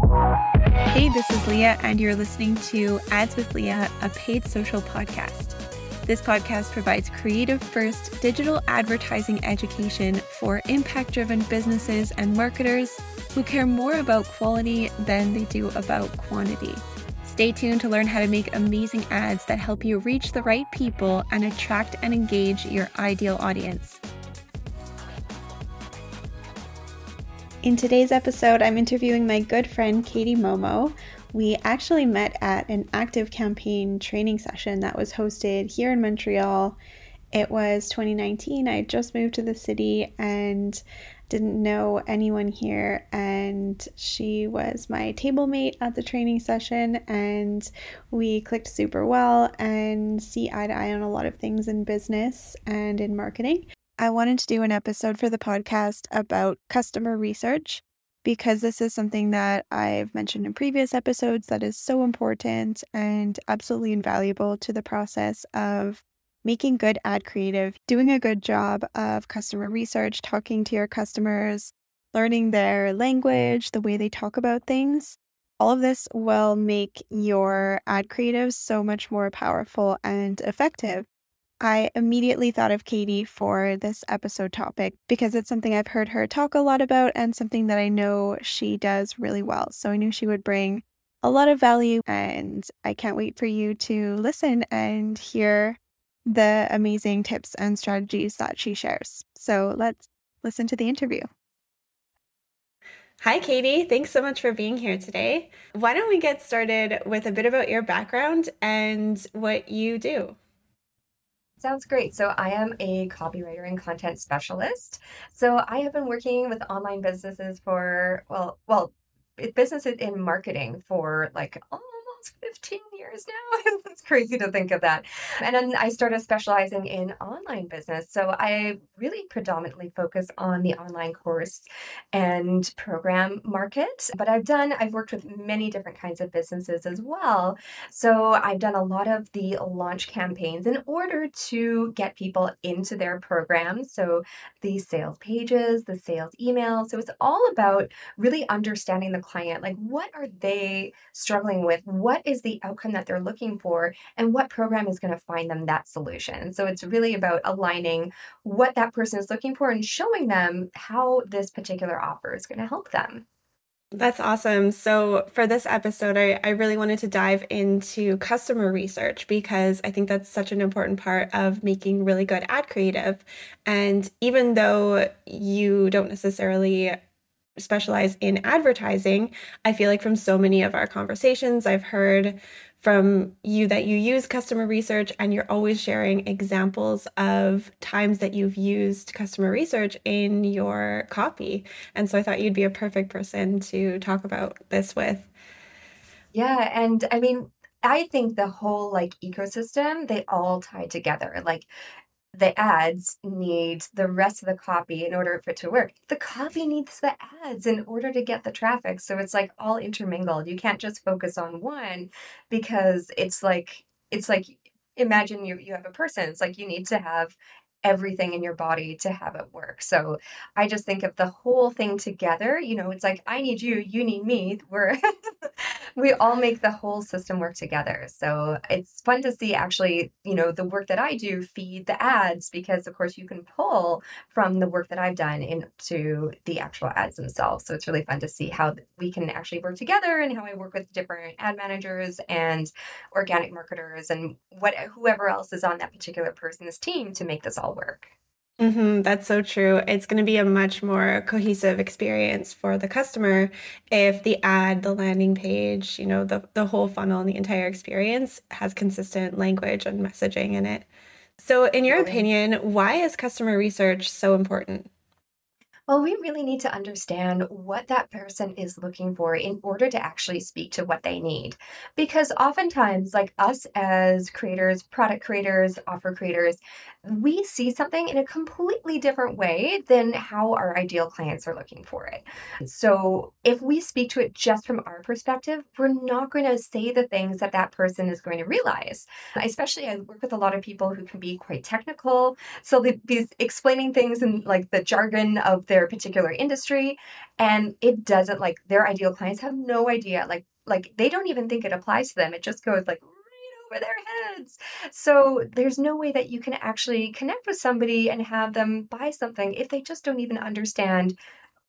Hey, this is Leah, and you're listening to Ads with Leah, a paid social podcast. This podcast provides creative first digital advertising education for impact driven businesses and marketers who care more about quality than they do about quantity. Stay tuned to learn how to make amazing ads that help you reach the right people and attract and engage your ideal audience. In today's episode, I'm interviewing my good friend Katie Momo. We actually met at an ActiveCampaign training session that was hosted here in Montreal. It was 2019. I just moved to the city and didn't know anyone here. And she was my table mate at the training session, and we clicked super well and see eye to eye on a lot of things in business and in marketing. I wanted to do an episode for the podcast about customer research because this is something that I've mentioned in previous episodes that is so important and absolutely invaluable to the process of making good ad creative, doing a good job of customer research, talking to your customers, learning their language, the way they talk about things. All of this will make your ad creatives so much more powerful and effective. I immediately thought of Katie for this episode topic because it's something I've heard her talk a lot about and something that I know she does really well. So I knew she would bring a lot of value, and I can't wait for you to listen and hear the amazing tips and strategies that she shares. So let's listen to the interview. Hi, Katie. Thanks so much for being here today. Why don't we get started with a bit about your background and what you do? Sounds great. So I am a copywriter and content specialist. So I have been working with online businesses for well, well, businesses in marketing for like almost 15 years now. it's crazy to think of that. And then I started specializing in online business. So I really predominantly focus on the online course and program market. But I've done, I've worked with many different kinds of businesses as well. So I've done a lot of the launch campaigns in order to get people into their programs. So the sales pages, the sales emails. So it's all about really understanding the client. Like, what are they struggling with? What what is the outcome that they're looking for and what program is going to find them that solution. So it's really about aligning what that person is looking for and showing them how this particular offer is going to help them. That's awesome. So, for this episode, I, I really wanted to dive into customer research because I think that's such an important part of making really good ad creative. And even though you don't necessarily specialize in advertising, I feel like from so many of our conversations, I've heard from you that you use customer research and you're always sharing examples of times that you've used customer research in your copy. And so I thought you'd be a perfect person to talk about this with. Yeah. And I mean, I think the whole like ecosystem, they all tie together. Like the ads need the rest of the copy in order for it to work. The copy needs the ads in order to get the traffic. So it's like all intermingled. You can't just focus on one because it's like it's like imagine you you have a person. It's like you need to have everything in your body to have it work. So I just think of the whole thing together. You know, it's like I need you, you need me. We're we all make the whole system work together. So it's fun to see actually, you know, the work that I do feed the ads because of course you can pull from the work that I've done into the actual ads themselves. So it's really fun to see how we can actually work together and how I work with different ad managers and organic marketers and what whoever else is on that particular person's team to make this all work. Mm-hmm, that's so true. It's going to be a much more cohesive experience for the customer if the ad, the landing page, you know, the, the whole funnel and the entire experience has consistent language and messaging in it. So, in your opinion, why is customer research so important? Well, we really need to understand what that person is looking for in order to actually speak to what they need. Because oftentimes, like us as creators, product creators, offer creators, we see something in a completely different way than how our ideal clients are looking for it. So, if we speak to it just from our perspective, we're not going to say the things that that person is going to realize. Especially, I work with a lot of people who can be quite technical. So, they'll be explaining things in like the jargon of their their particular industry and it doesn't like their ideal clients have no idea like like they don't even think it applies to them it just goes like right over their heads so there's no way that you can actually connect with somebody and have them buy something if they just don't even understand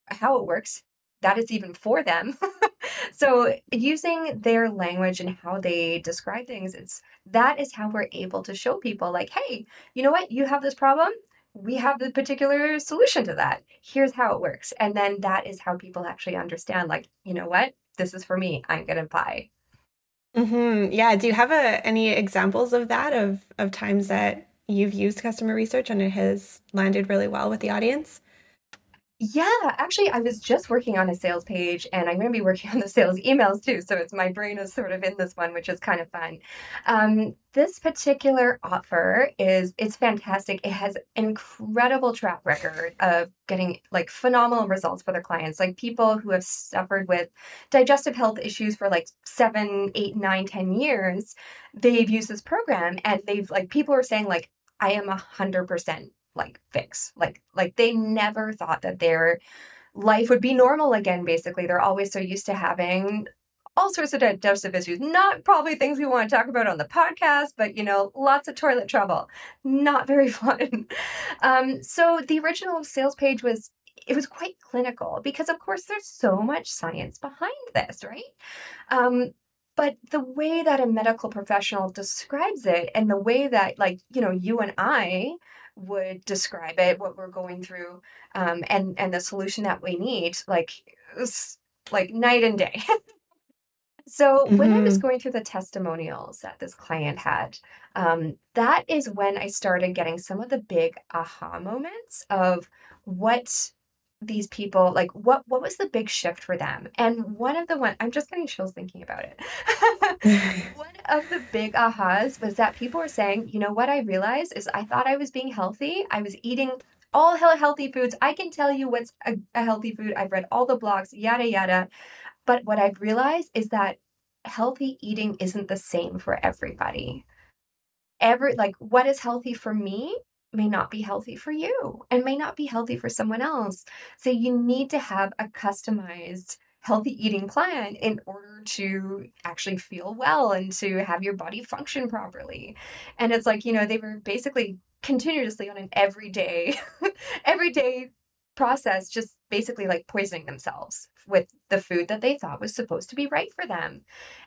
how it works that is even for them. so using their language and how they describe things, it's that is how we're able to show people like, hey, you know what? You have this problem. We have the particular solution to that. Here's how it works. And then that is how people actually understand, like, you know what? This is for me. I'm gonna buy. Mm-hmm. Yeah. Do you have a, any examples of that of of times that you've used customer research and it has landed really well with the audience? Yeah, actually, I was just working on a sales page and I'm going to be working on the sales emails too. So it's my brain is sort of in this one, which is kind of fun. Um, this particular offer is it's fantastic. It has incredible track record of getting like phenomenal results for their clients, like people who have suffered with digestive health issues for like seven, eight, nine, ten years. They've used this program and they've like people are saying like I am a hundred percent like fix. Like like they never thought that their life would be normal again basically. They're always so used to having all sorts of digestive issues. Not probably things we want to talk about on the podcast, but you know, lots of toilet trouble. Not very fun. Um, so the original sales page was it was quite clinical because of course there's so much science behind this, right? Um, but the way that a medical professional describes it and the way that like you know you and i would describe it, what we're going through, um, and and the solution that we need, like like night and day. so mm-hmm. when I was mm-hmm. going through the testimonials that this client had, um, that is when I started getting some of the big aha moments of what these people like what what was the big shift for them? And one of the one i'm just getting chills thinking about it. One of the big ahas was that people were saying you know what i realized is i thought i was being healthy. I was eating all healthy foods. I can tell you what's a, a healthy food. I've read all the blogs yada yada. But what i've realized is that healthy eating isn't the same for everybody. Every like what is healthy for me may not be healthy for you and may not be healthy for someone else. So you need to have a customized healthy eating plan in order to actually feel well and to have your body function properly. And it's like, you know, they were basically continuously on an everyday everyday process just basically like poisoning themselves with the food that they thought was supposed to be right for them.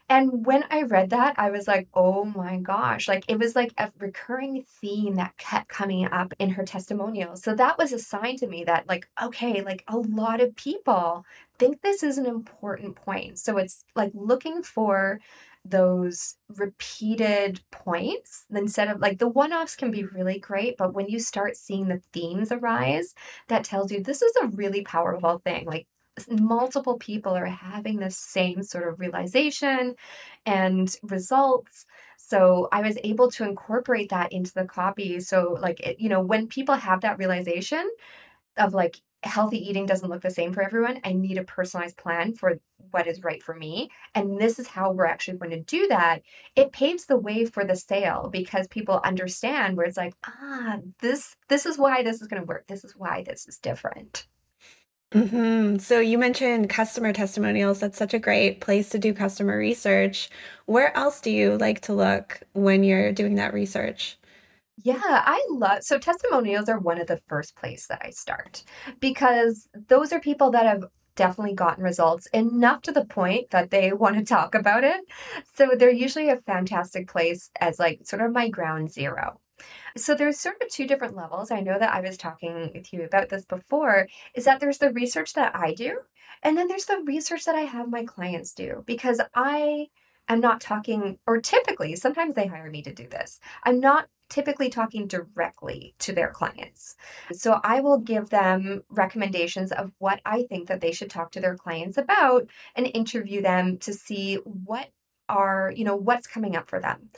And when I read that, I was like, oh my gosh, like it was like a recurring theme that kept coming up in her testimonial. So that was a sign to me that, like, okay, like a lot of people think this is an important point. So it's like looking for those repeated points instead of like the one offs can be really great, but when you start seeing the themes arise, that tells you this is a really powerful thing. Like multiple people are having the same sort of realization and results. So I was able to incorporate that into the copy. So, like, it, you know, when people have that realization of like, healthy eating doesn't look the same for everyone. I need a personalized plan for what is right for me. And this is how we're actually going to do that. It paves the way for the sale because people understand where it's like, ah, this this is why this is going to work. This is why this is different. Mm-hmm. So you mentioned customer testimonials. That's such a great place to do customer research. Where else do you like to look when you're doing that research? Yeah, I love so testimonials are one of the first place that I start because those are people that have definitely gotten results enough to the point that they want to talk about it. So they're usually a fantastic place as like sort of my ground zero. So there's sort of two different levels. I know that I was talking with you about this before, is that there's the research that I do, and then there's the research that I have my clients do because I am not talking, or typically, sometimes they hire me to do this. I'm not typically talking directly to their clients. So I will give them recommendations of what I think that they should talk to their clients about and interview them to see what are, you know, what's coming up for them.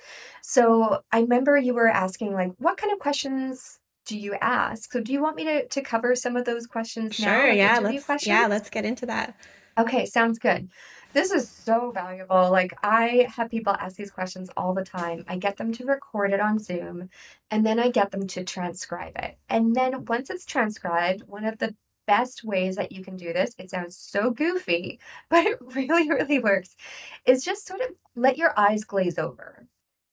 So I remember you were asking like what kind of questions do you ask? So do you want me to to cover some of those questions sure, now? Like yeah, let's questions? yeah, let's get into that. Okay, sounds good. This is so valuable. Like, I have people ask these questions all the time. I get them to record it on Zoom and then I get them to transcribe it. And then once it's transcribed, one of the best ways that you can do this, it sounds so goofy, but it really, really works, is just sort of let your eyes glaze over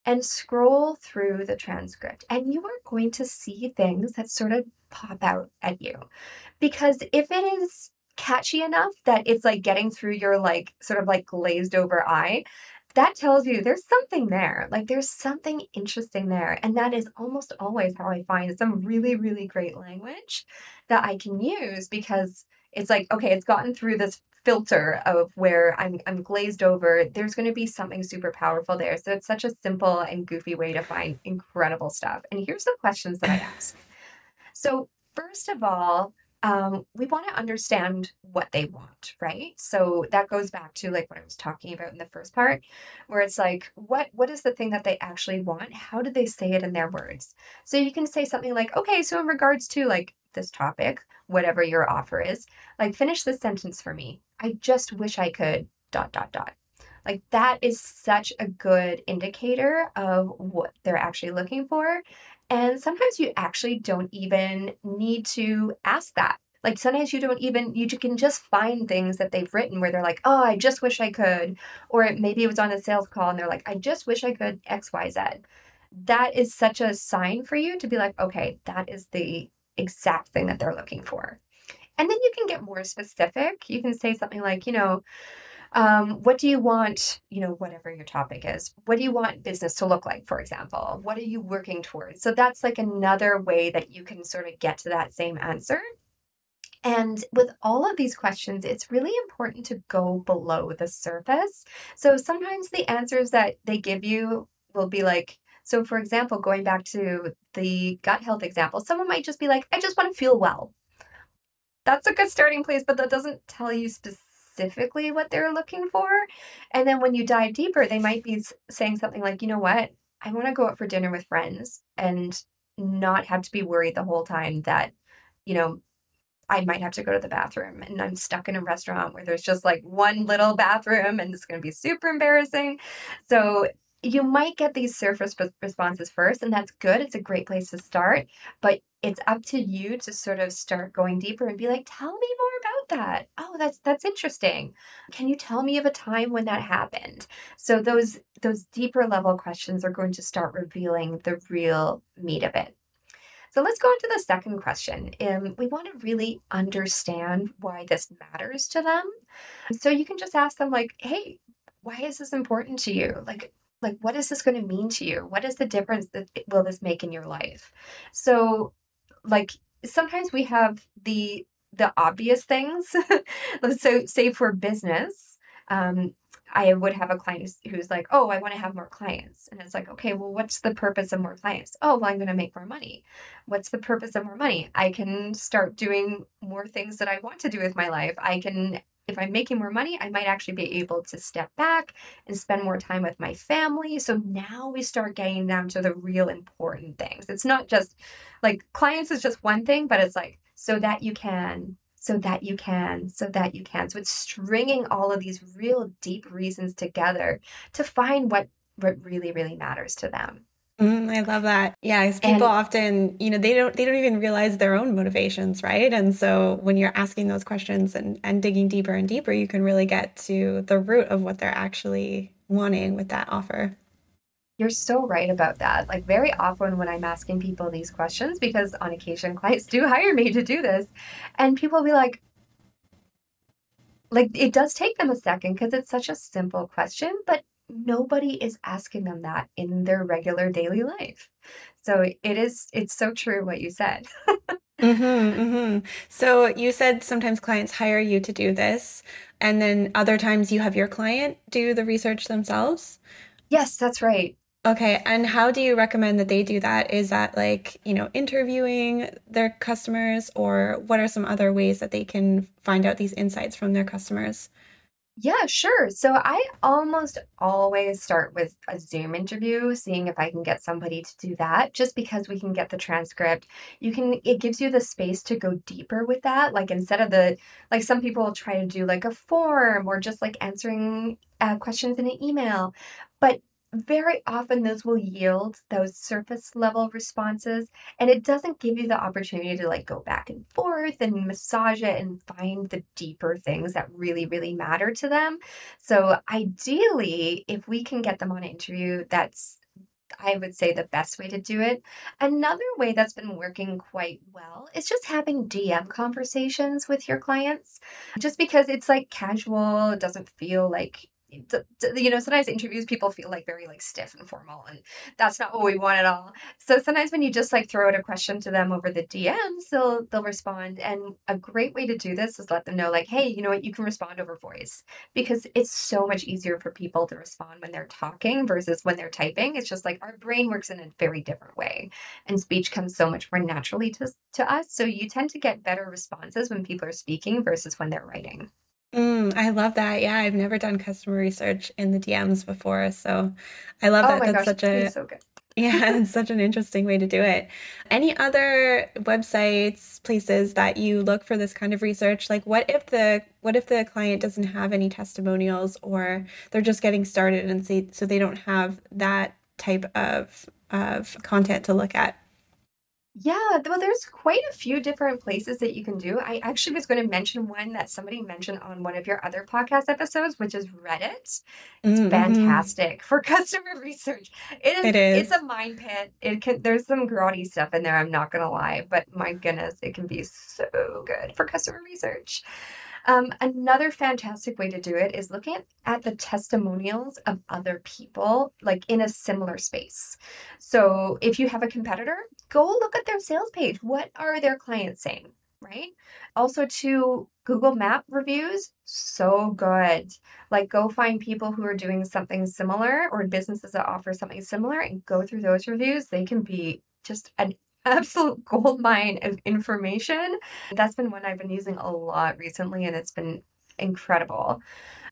and scroll through the transcript. And you are going to see things that sort of pop out at you. Because if it is catchy enough that it's like getting through your like sort of like glazed over eye, that tells you there's something there. Like there's something interesting there. And that is almost always how I find some really, really great language that I can use because it's like, okay, it's gotten through this filter of where I'm I'm glazed over. There's going to be something super powerful there. So it's such a simple and goofy way to find incredible stuff. And here's the questions that I ask. So first of all, um, we want to understand what they want, right? So that goes back to like what I was talking about in the first part, where it's like, what what is the thing that they actually want? How do they say it in their words? So you can say something like, okay, so in regards to like this topic, whatever your offer is, like finish this sentence for me. I just wish I could dot dot dot. Like that is such a good indicator of what they're actually looking for. And sometimes you actually don't even need to ask that. Like sometimes you don't even, you can just find things that they've written where they're like, oh, I just wish I could. Or maybe it was on a sales call and they're like, I just wish I could XYZ. That is such a sign for you to be like, okay, that is the exact thing that they're looking for. And then you can get more specific. You can say something like, you know, um, what do you want, you know, whatever your topic is, what do you want business to look like, for example? What are you working towards? So that's like another way that you can sort of get to that same answer. And with all of these questions, it's really important to go below the surface. So sometimes the answers that they give you will be like, so for example, going back to the gut health example, someone might just be like, I just want to feel well. That's a good starting place, but that doesn't tell you specifically specifically what they're looking for. And then when you dive deeper, they might be saying something like, you know what? I want to go out for dinner with friends and not have to be worried the whole time that, you know, I might have to go to the bathroom and I'm stuck in a restaurant where there's just like one little bathroom and it's going to be super embarrassing. So you might get these surface responses first, and that's good. It's a great place to start, but it's up to you to sort of start going deeper and be like, tell me more about that. Oh, that's that's interesting. Can you tell me of a time when that happened? So those those deeper level questions are going to start revealing the real meat of it. So let's go on to the second question. Um, we want to really understand why this matters to them. So you can just ask them, like, hey, why is this important to you? Like, like what is this going to mean to you what is the difference that will this make in your life so like sometimes we have the the obvious things so say for business um I would have a client who's, like, oh, I want to have more clients. And it's like, okay, well, what's the purpose of more clients? Oh, well, I'm going to make more money. What's the purpose of more money? I can start doing more things that I want to do with my life. I can if I'm making more money, I might actually be able to step back and spend more time with my family. So now we start getting down to the real important things. It's not just like clients is just one thing, but it's like so that you can, so that you can, so that you can. So it's stringing all of these real deep reasons together to find what what really really matters to them. Mm, I love that. Yeah, because people and, often, you know, they don't they don't even realize their own motivations, right? And so when you're asking those questions and and digging deeper and deeper, you can really get to the root of what they're actually wanting with that offer. You're so right about that. Like very often when I'm asking people these questions, because on occasion clients do hire me to do this, and people will be like, like it does take them a second because it's such a simple question, but nobody is asking them that in their regular daily life. So it is, it's so true what you said. mm-hmm, mm-hmm. So you said sometimes clients hire you to do this, and then other times you have your client do the research themselves? Yes, that's right. Okay, and how do you recommend that they do that? Is that like, you know, interviewing their customers, or what are some other ways that they can find out these insights from their customers? Yeah, sure. So I almost always start with a Zoom interview, seeing if I can get somebody to do that, just because we can get the transcript. You can, it gives you the space to go deeper with that. Like instead of the, like some people try to do like a form or just like answering uh, questions in an email. But very often those will yield those surface level responses and it doesn't give you the opportunity to like go back and forth and massage it and find the deeper things that really really matter to them so ideally if we can get them on an interview that's I would say the best way to do it. Another way that's been working quite well is just having DM conversations with your clients. Just because it's like casual, it doesn't feel like you know sometimes interviews people feel like very like stiff and formal and that's not what we want at all. So sometimes when you just like throw out a question to them over the dms they'll they'll respond and a great way to do this is let them know like hey you know what? You can respond over voice. Because it's so much easier for people to respond when they're talking versus when they're typing. It's just like our brain works in a very different way and speech comes so much more naturally to, to us. So you tend to get better responses when people are speaking versus when they're writing Mm, I love that. Yeah, I've never done customer research in the DMs before, so I love Oh that. That's gosh, such a so yeah, it's such an interesting way to do it. Any other websites, places that you look for this kind of research? Like what if the what if the client doesn't have any testimonials or they're just getting started and see so they don't have that type of of content to look at? Yeah, well, there's quite a few different places that you can do. I actually was going to mention one that somebody mentioned on one of your other podcast episodes, which is Reddit. It's Mm-hmm. fantastic for customer research. It is, It it's a mind pit. It can, there's some grotty stuff in there, I'm not going to lie, but my goodness, it can be so good for customer research. Um, another fantastic way to do it is looking at, the testimonials of other people, like in a similar space. So if you have a competitor, go look at their sales page. What are their clients saying? Right. Also, to Google Map reviews, so good. Like, go find people who are doing something similar or businesses that offer something similar and go through those reviews. They can be just an absolute gold mine of information. That's been one I've been using a lot recently, and it's been incredible.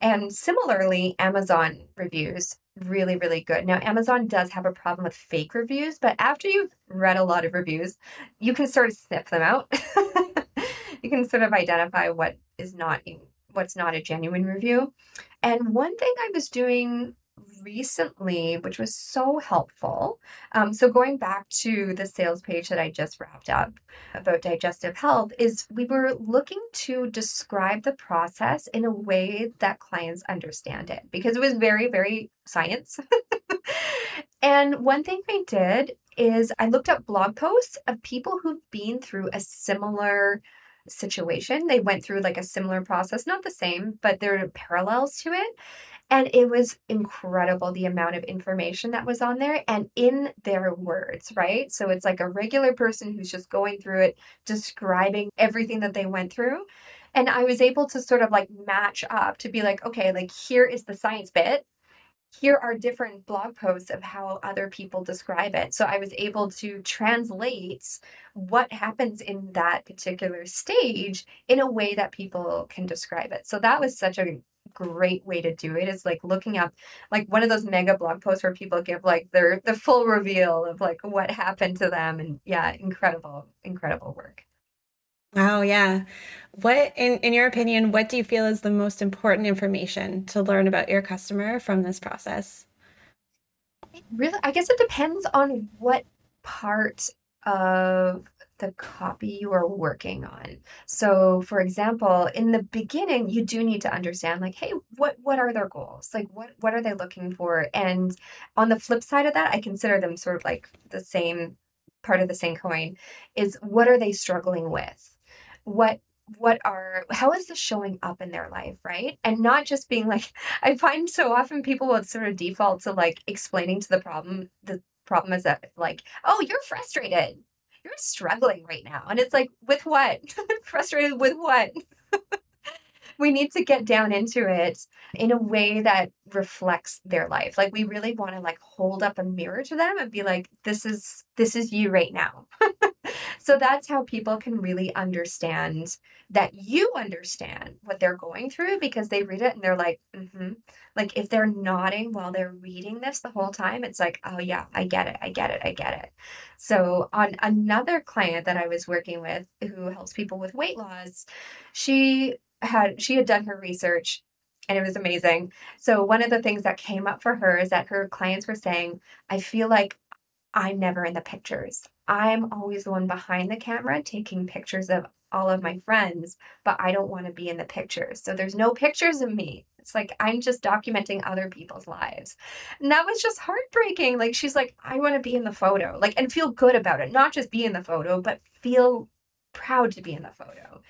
And similarly, Amazon reviews, really, really good. Now, Amazon does have a problem with fake reviews, but after you've read a lot of reviews, you can sort of sniff them out. you can sort of identify what is not what's not a genuine review. And one thing I was doing recently, which was so helpful. Um, so going back to the sales page that I just wrapped up about digestive health, is we were looking to describe the process in a way that clients understand it because it was very, very science. and one thing I did is I looked up blog posts of people who've been through a similar situation. They went through like a similar process, not the same, but there are parallels to it. And it was incredible the amount of information that was on there and in their words, right? So it's like a regular person who's just going through it, describing everything that they went through. And I was able to sort of like match up to be like, okay, like here is the science bit here are different blog posts of how other people describe it. So I was able to translate what happens in that particular stage in a way that people can describe it. So that was such a great way to do it is like looking up like one of those mega blog posts where people give like their the full reveal of like what happened to them and yeah incredible incredible work Wow, yeah. What, in in your opinion, what do you feel is the most important information to learn about your customer from this process? Really, I guess it depends on what part of the copy you are working on. So, for example, in the beginning, you do need to understand like, hey, what what are their goals? Like what what are they looking for? And on the flip side of that, I consider them sort of like the same part of the same coin is what are they struggling with? What what are how is this showing up in their life, right? And not just being like I find so often people will sort of default to like explaining to the problem the problem is that like, oh, you're frustrated. You're struggling right now. And it's like, with what? frustrated with what? we need to get down into it in a way that reflects their life. Like we really want to like hold up a mirror to them and be like, this is this is you right now. so that's how people can really understand that you understand what they're going through because they read it and they're like, mm-hmm. Like if they're nodding while they're reading this the whole time, it's like, oh yeah, I get it, I get it, I get it. So on another client that I was working with who helps people with weight loss, she had she had done her research and it was amazing. So one of the things that came up for her is that her clients were saying, I feel like I'm never in the pictures. I'm always the one behind the camera taking pictures of all of my friends, but I don't want to be in the pictures. So there's no pictures of me. It's like I'm just documenting other people's lives. And that was just heartbreaking. Like she's like, I want to be in the photo, like, and feel good about it. Not just be in the photo, but feel proud to be in the photo.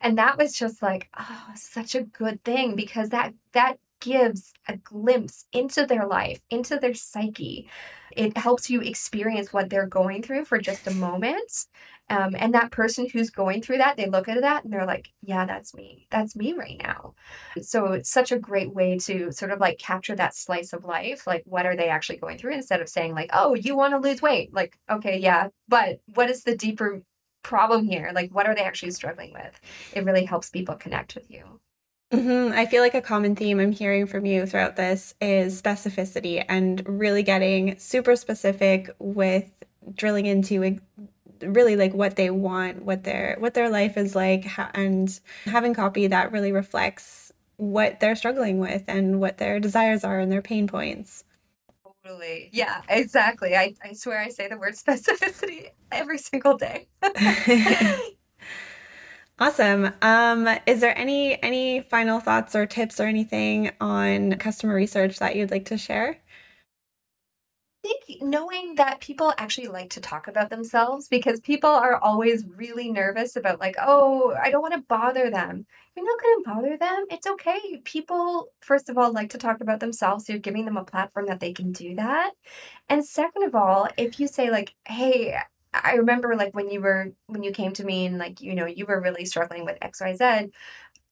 And that was just like, oh, such a good thing because that that gives a glimpse into their life, into their psyche. It helps you experience what they're going through for just a moment. Um, and that person who's going through that, they look at that and they're like, yeah, that's me. That's me right now. So it's such a great way to sort of like capture that slice of life. Like, what are they actually going through instead of saying, like, oh, you want to lose weight? Like, okay, yeah. But what is the deeper problem here? Like, what are they actually struggling with? It really helps people connect with you. Mm-hmm. I feel like a common theme I'm hearing from you throughout this is specificity and really getting super specific with drilling into really like what they want, what their what their life is like, and having copy that really reflects what they're struggling with and what their desires are and their pain points. Totally. Yeah, exactly. I, I swear I say the word specificity every single day. Awesome. Um, is there any any final thoughts or tips or anything on customer research that you'd like to share? I think knowing that people actually like to talk about themselves because people are always really nervous about like, oh, I don't want to bother them. You're not going to bother them. It's okay. People, first of all, like to talk about themselves. So you're giving them a platform that they can do that. And second of all, if you say like, hey, I remember like when you were when you came to me and like you know you were really struggling with XYZ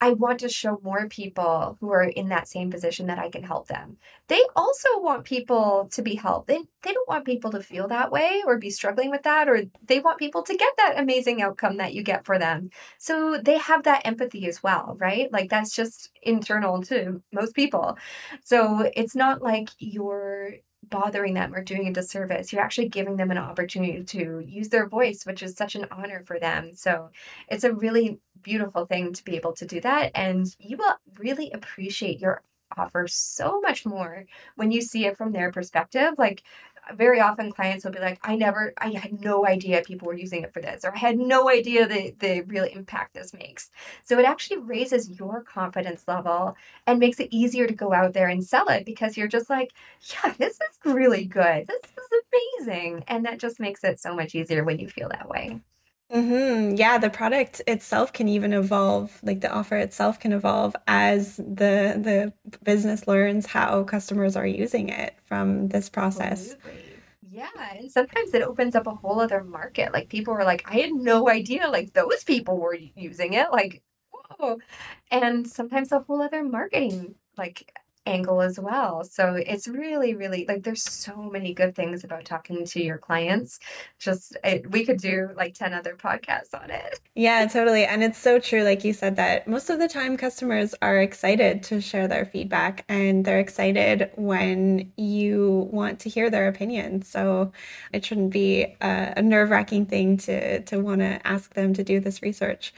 I want to show more people who are in that same position that I can help them. They also want people to be helped. They they don't want people to feel that way or be struggling with that or they want people to get that amazing outcome that you get for them. So they have that empathy as well, right? Like that's just internal to most people. So it's not like you're bothering them or doing a disservice. You're actually giving them an opportunity to use their voice, which is such an honor for them. So it's a really beautiful thing to be able to do that. And you will really appreciate your offer so much more when you see it from their perspective. Like very often clients will be like, I never, I had no idea people were using it for this, or I had no idea the, the real impact this makes. So it actually raises your confidence level and makes it easier to go out there and sell it because you're just like, yeah, this is really good. This is amazing. And that just makes it so much easier when you feel that way. Mm-hmm. Yeah, the product itself can even evolve. Like the offer itself can evolve as the the business learns how customers are using it from this process. Absolutely. Yeah, and sometimes it opens up a whole other market. Like people were like, I had no idea like those people were using it. Like, whoa. And sometimes a whole other marketing like angle as well. So it's really, really like there's so many good things about talking to your clients. Just it, we could do like 10 other podcasts on it. Yeah, totally. And it's so true, like you said, that most of the time customers are excited to share their feedback and they're excited when you want to hear their opinion. So it shouldn't be a, a nerve wracking thing to, to want to ask them to do this research.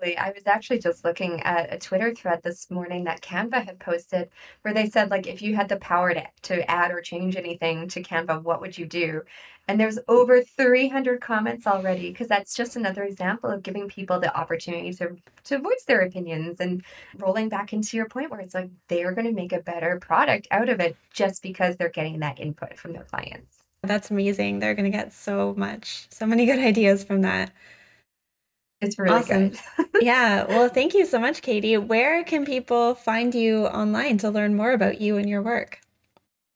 I was actually just looking at a Twitter thread this morning that Canva had posted where they said like if you had the power to, to add or change anything to Canva, what would you do? And there's over 300 comments already because that's just another example of giving people the opportunity to to voice their opinions and rolling back into your point where it's like they're going to make a better product out of it just because they're getting that input from their clients. That's amazing. They're going to get so much, so many good ideas from that. It's really awesome. good. yeah. Well, thank you so much, Katie. Where can people find you online to learn more about you and your work?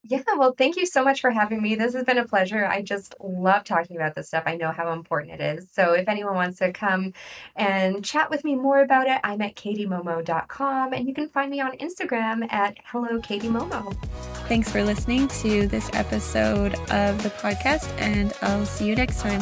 Yeah, well, thank you so much for having me. This has been a pleasure. I just love talking about this stuff. I know how important it is. So if anyone wants to come and chat with me more about it, I'm at katiemomo.com and you can find me on Instagram at hello katiemomo. Thanks for listening to this episode of the podcast and I'll see you next time.